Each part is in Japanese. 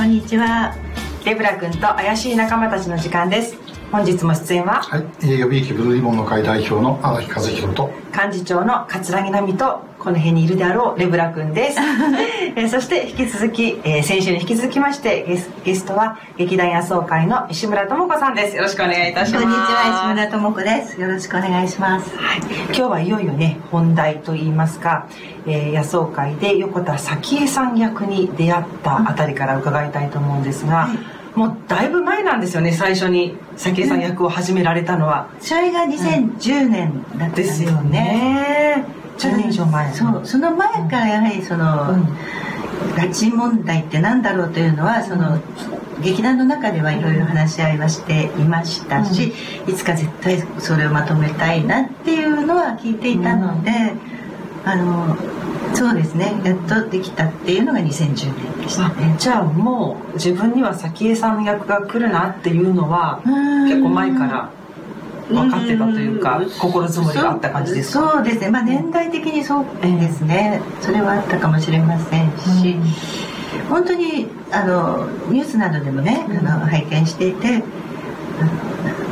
こんにちは。レブラ君と怪しい仲間たちの時間です。本日も出演ははい、えー予備役ブルーリボンの会代表の荒木和弘と幹事長の桂木奈美とこの辺にいるであろうレブラ君です、えーそして引き続き、えー先週に引き続きましてゲスゲストは劇団野草会の石村智子さんです。よろしくお願いいたします。こんにちは石村智子です。よろしくお願いします。はい、今日はいよいよね本題といいますか、えー野草会で横田早紀江さん役に出会ったあたりから伺いたいと思うんですが、もうだいぶ前なんですよね最初に早紀江さん役を始められたのは、それが2010年だったんでですすよよねね10年以上前。そうその前からやはりその、うん。拉致問題って何だろうというのはその、劇団の中ではいろいろ話し合いはしていましたし、いつか絶対それをまとめたいなっていうのは聞いていたので、あのそうですね。やっとできたっていうのが2010年でしたあね。じゃあもう自分には早紀江さん役が来るなっていうのは結構前から分かってたというかうん。心づもりがあった感じですか？そうですね。まあ年代的にそうですね、それはあったかもしれませんし、本当にあのニュースなどでもね、あの拝見していてあの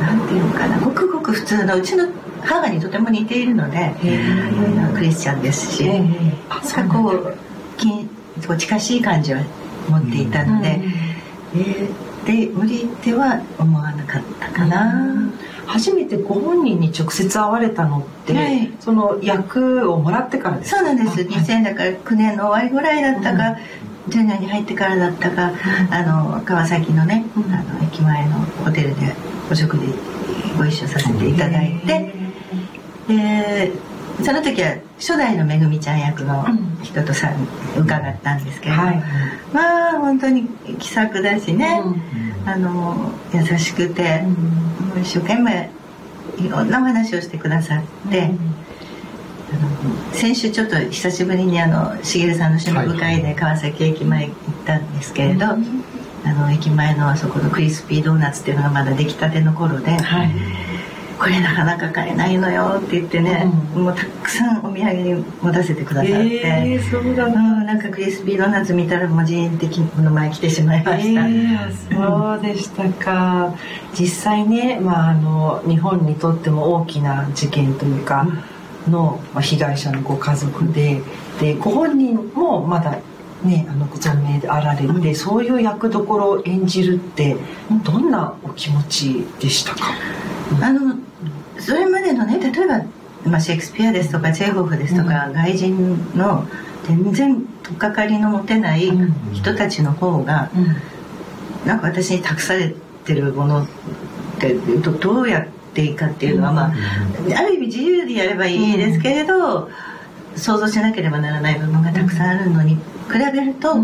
ななんていうのかな。ごくごく普通のうちの母にとても似ているのでクリスチャンですし、こう近こう近しい感じは持っていたので、えーで無理っては思わなかったかな。初めてご本人に直接会われたのって、はい。その役をもらってからですか？そうなんです。あはい。2000だから9年の終わりぐらいだったか、10年に入ってからだったか、あの川崎のね、うん。あの駅前のホテルでお食事ご一緒させていただいて、でその時は初代のめぐみちゃん役の人とさ伺ったんですけれども、はい。まあ本当に気さくだしね、うん。あの優しくて、もう一生懸命いろんなお話をしてくださって。先週ちょっと久しぶりにあの茂さんの趣味部会で川崎駅前行ったんですけれど、あの駅前のあそこのクリスピードーナツっていうのがまだ出来たての頃で、はいこれなかなか買えないのよって言ってね、うん。もうたくさんお土産に持たせてくださって、えー、そうだ。うな、ん、なんかクリスピードーナツ見たらもうジーンってこの前来てしまいました、えー、そうでしたか。実際ね、まあ、あの日本にとっても大きな事件というかの、まあ、被害者のご家族ででご本人もまだねあのご存命であられて、そういう役どころを演じるってどんなお気持ちでしたか、あのそれまでのね例えば、まあ、シェイクスピアですとかチェーホフですとか、外人の全然取っかかりの持てない人たちの方が、なんか私に託されてるものってどどうやっていいかっていうのは、まあ、ある意味自由でやればいいですけれど、想像しなければならない部分がたくさんあるのに比べると、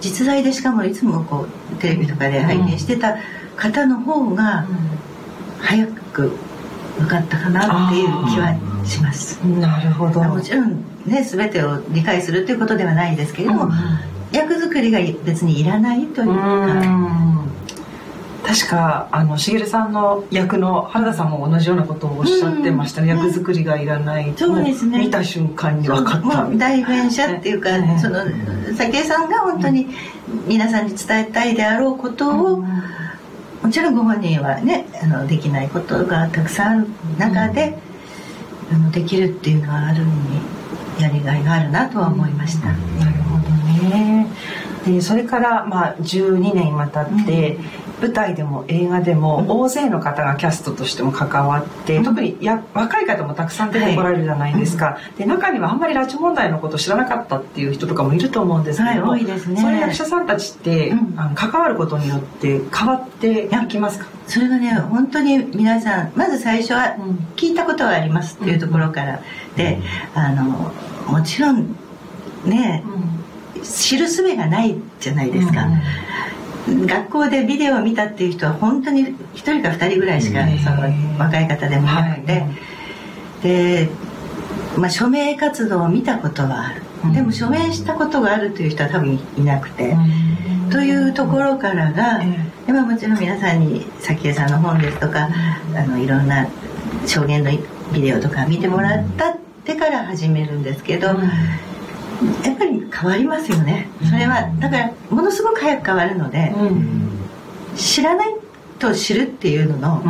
実在でしかもいつもこうテレビとかで拝見してた方の方が早く分かったかなっていう気はします。なるほど。もちろんね全てを理解するっていうことではないですけれども、うん。役作りが別にいらないというか、うん。確かあのしげるさんの役の原田さんも同じようなことをおっしゃってましたね、うん。役作りがいらない。そうですね。も見た瞬間に分かった。代弁者っていうか、ねその武井さんが本当に皆さんに伝えたいであろうことを、もちろんご本人はねあのできないことがたくさんある中で、あのできるっていうのはある意味やりがいがあるなとは思いました。なるほどね。でそれからまあ12年にわたって、舞台でも映画でも大勢の方がキャストとしても関わって、特にや若い方もたくさん出てこられるじゃないですか、で中にはあんまり拉致問題のことを知らなかったっていう人とかもいると思うんですけども、はい多いですね。そういう役者さんたちって、うん。あの関わることによって変わっていきますか？それがね本当に皆さんまず最初はうん。聞いたことはありますっていうところから。で、あのもちろんね知る術がないじゃないですか、学校でビデオを見たっていう人は本当に1人か2人ぐらいしかうん。その若い方でもなくて、はい。で、まあ、署名活動を見たことはある、うん。でも署名したことがあるという人は多分いなくて、というところからが、でまあもちろん皆さんに早紀江さんの本ですとか、あのいろんな証言のビデオとか見てもらったってから始めるんですけど、やっぱり変わりますよねそれはだからものすごく早く変わるので、知らないと知るっていうのの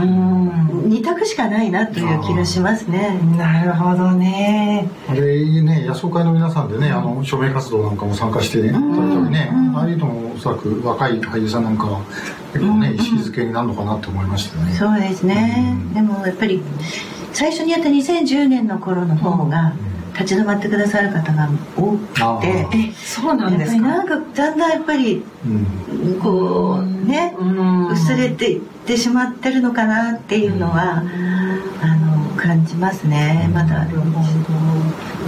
二択しかないなという気がしますね。なるほどね。あれね野草会の皆さんでね、あの署名活動なんかも参加してね、されたりね、ああいうのもおそらく若い俳優さんなんかは結構ね、意識づけになるのかなと思いましたね。そうですね。でもやっぱり最初にやった2010年の頃の方が。立ち止まってくださる方が多くて、えそうなんですか？なんかだんだんやっぱり、こうね、薄れていってしまってるのかなっていうのは、あの感じますね。まだ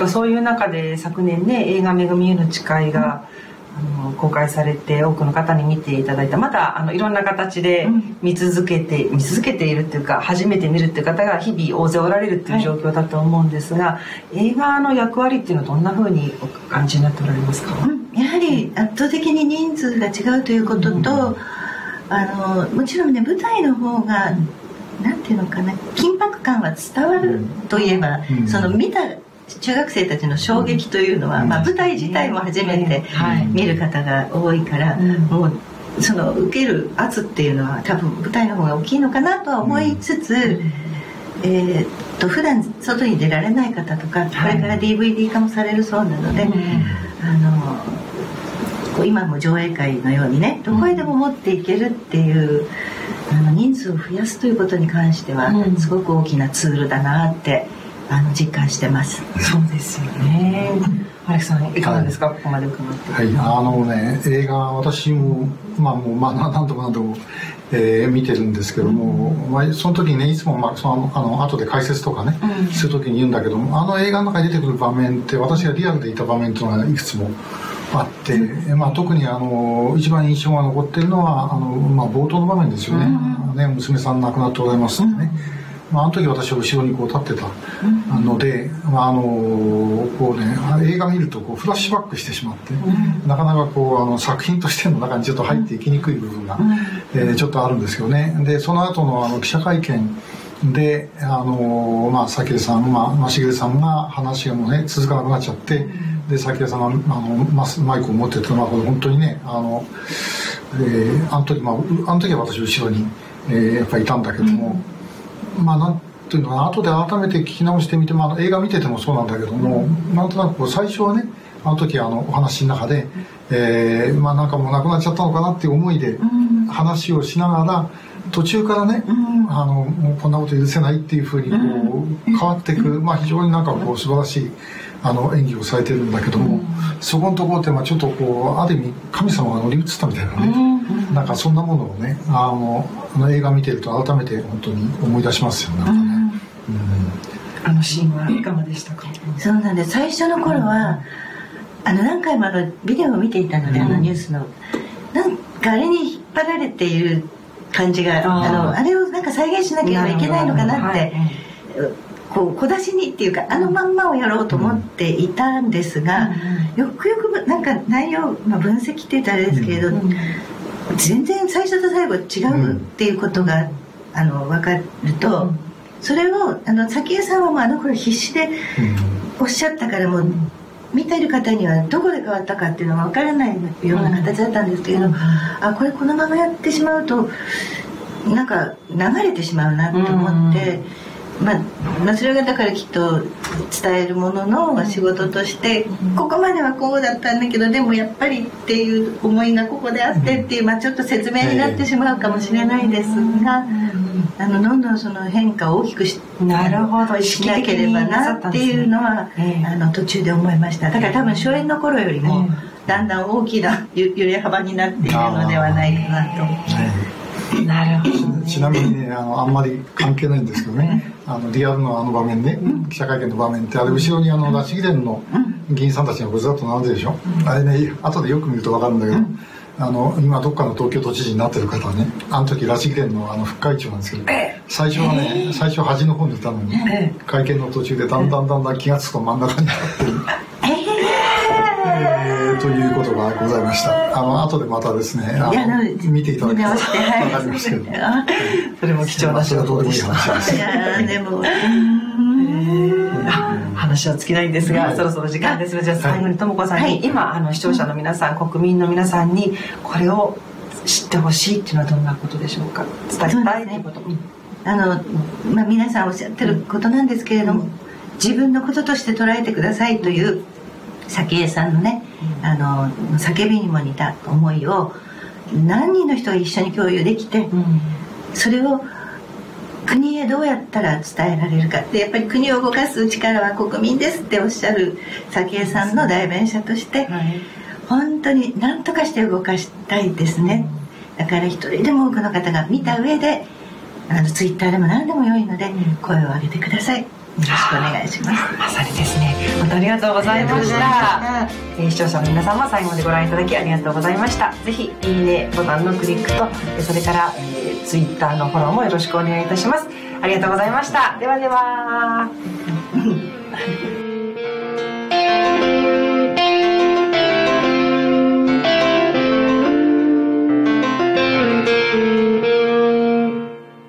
そういう中で昨年ね映画「めぐみゆの誓いが」あの公開されて多くの方に見ていただいたまだあのいろんな形で見続けて、見続けているっていうか初めて見るっていう方が日々大勢おられるっていう状況だと思うんですが、はい、映画の役割っていうのはどんなふうにお感じになっておられますか、うん、やはり圧倒的に人数が違うということと、うん、あのもちろんね舞台の方が、うん、なんていうのかな緊迫感は伝わるといえば、その見た中学生たちの衝撃というのは、まあ、舞台自体も初めて見る方が多いから、もうその受ける圧っていうのは多分舞台の方が大きいのかなとは思いつつ、えー、っと普段外に出られない方とかこれから DVD 化もされるそうなので、あのこう今も上映会のようにねどこへでも持っていけるっていうあの人数を増やすということに関してはすごく大きなツールだなってあの実感してます。そうですよね。荒木さんいかがですか、はい、ここまで伺って。はい、あのね映画私もまあもうまあ何度も何度も、えー、見てるんですけども、うん、まあその時ねいつもまあそのあの後で解説とかね、うん、する時に言うんだけどもあの映画の中に出てくる場面って私がリアルでいた場面というのがいくつも。あって、まあ、特にあの一番印象が残っているのはあの、まあ、冒頭の場面ですよねうん、ね娘さん亡くなっておられますね、まあ、あの時私は後ろにこう立ってたので、まあ、あのこうね映画見るとこうフラッシュバックしてしまって、なかなかこうあの作品としての中にちょっと入っていきにくい部分が、えー、ちょっとあるんですよね。でその後のあの記者会見であのまあ早紀江さんまあ茂さんが話がもうね続かなくなっちゃって、で早紀江さんがあのママイクを持ってたのはこれ本当にねあの、えー、あの時まああの時は私後ろに、えー、やっぱりいたんだけども、まあなんていうのかな後で改めて聞き直してみてもあの映画見ててもそうなんだけども、うん、なんとなくこう最初はねあの時あのお話の中で、えー、まあなんかもうなくなっちゃったのかなっていう思いで話をしながら、途中からね、うん、あのもうこんなこと許せないっていうふうにこう変わっていく、まあ非常になんかこう素晴らしいあの演技をされてるんだけども、そこのところってまあちょっとこうある意味神様が乗り移ったみたいなね、なんかそんなものをねあのあの映画見てると改めて本当に思い出しますよね。あのシーンはいかがでしたか？そうなんで最初の頃は、あの何回もあのビデオを見ていたので、あのニュースの。なんかあれに引っ張られている感じがあのあれをなんか再現しなければいけないのかなって、こう小出しにっていうかあのまんまをやろうと思っていたんですが、よくよくなんか内容、まあ、分析って言ったらあれですけれど、全然最初と最後違うっていうことが、あの分かると、それをあの早紀江さんはもうあの頃必死でおっしゃったからもう。見てる方にはどこで変わったかっていうのが分からないような形だったんですけれど、あこれこのままやってしまうとなんか流れてしまうなと思って、まあ、まあ、それがだからきっと伝えるものの仕事としてここまではこうだったんだけどでもやっぱりっていう思いがここであってっていう、まあ、ちょっと説明になってしまうかもしれないですが。あのどんどんその変化を大きくしなるほど。しなければなっていうのは、ね、あの途中で思いましただから多分初演の頃よりもだんだん大きな揺れ幅になっているのではないかなと。なるほど、ね、ちなみにねあのあんまり関係ないんですけどね、あのリアルのあの場面ね、記者会見の場面ってあれ後ろにあの拉致議連の議員さんたちがごずらっと並んでるでしょ、うん、あれね後でよく見ると分かるんだけど、うんあの今どっかの東京都知事になってる方はねあの時拉致議連のあの副会長なんですけど最初はね、最初端の方にいたのに、会見の途中でだんだんだんだん気が付くと真ん中に立ってる。えー、ということがございました。あの後でまたですね、あの見ていただけたらわかりますけど、それも貴重な仕事でもいい話です。いやでも。話は尽きないんですが、はい、そろそろ時間ですので、じゃあ最後にとも子さんに、はい、今あの視聴者の皆さん、国民の皆さんにこれを知ってほしいっていうのはどんなことでしょうか？伝えたいということ、ね、あの、まあ、皆さんおっしゃってることなんですけれども、うん、自分のこととして捉えてくださいという早紀江さんのね、うん、あの叫びにも似た思いを何人の人が一緒に共有できて、うん、それを国へどうやったら伝えられるか。ってやっぱり国を動かす力は国民ですっておっしゃる早紀江さんの代弁者として、はい、本当に何とかして動かしたいですね、だから一人でも多くの方が見た上であのツイッターでも何でも良いので声を上げてください。よろしくお願いします。まさにですね。本当ありがとうございました。えー、視聴者の皆様最後までご覧いただきありがとうございました。ぜひいいねボタンのクリックとそれから、えー、ツイッターのフォローもよろしくお願いいたします。ありがとうございました。ではでは。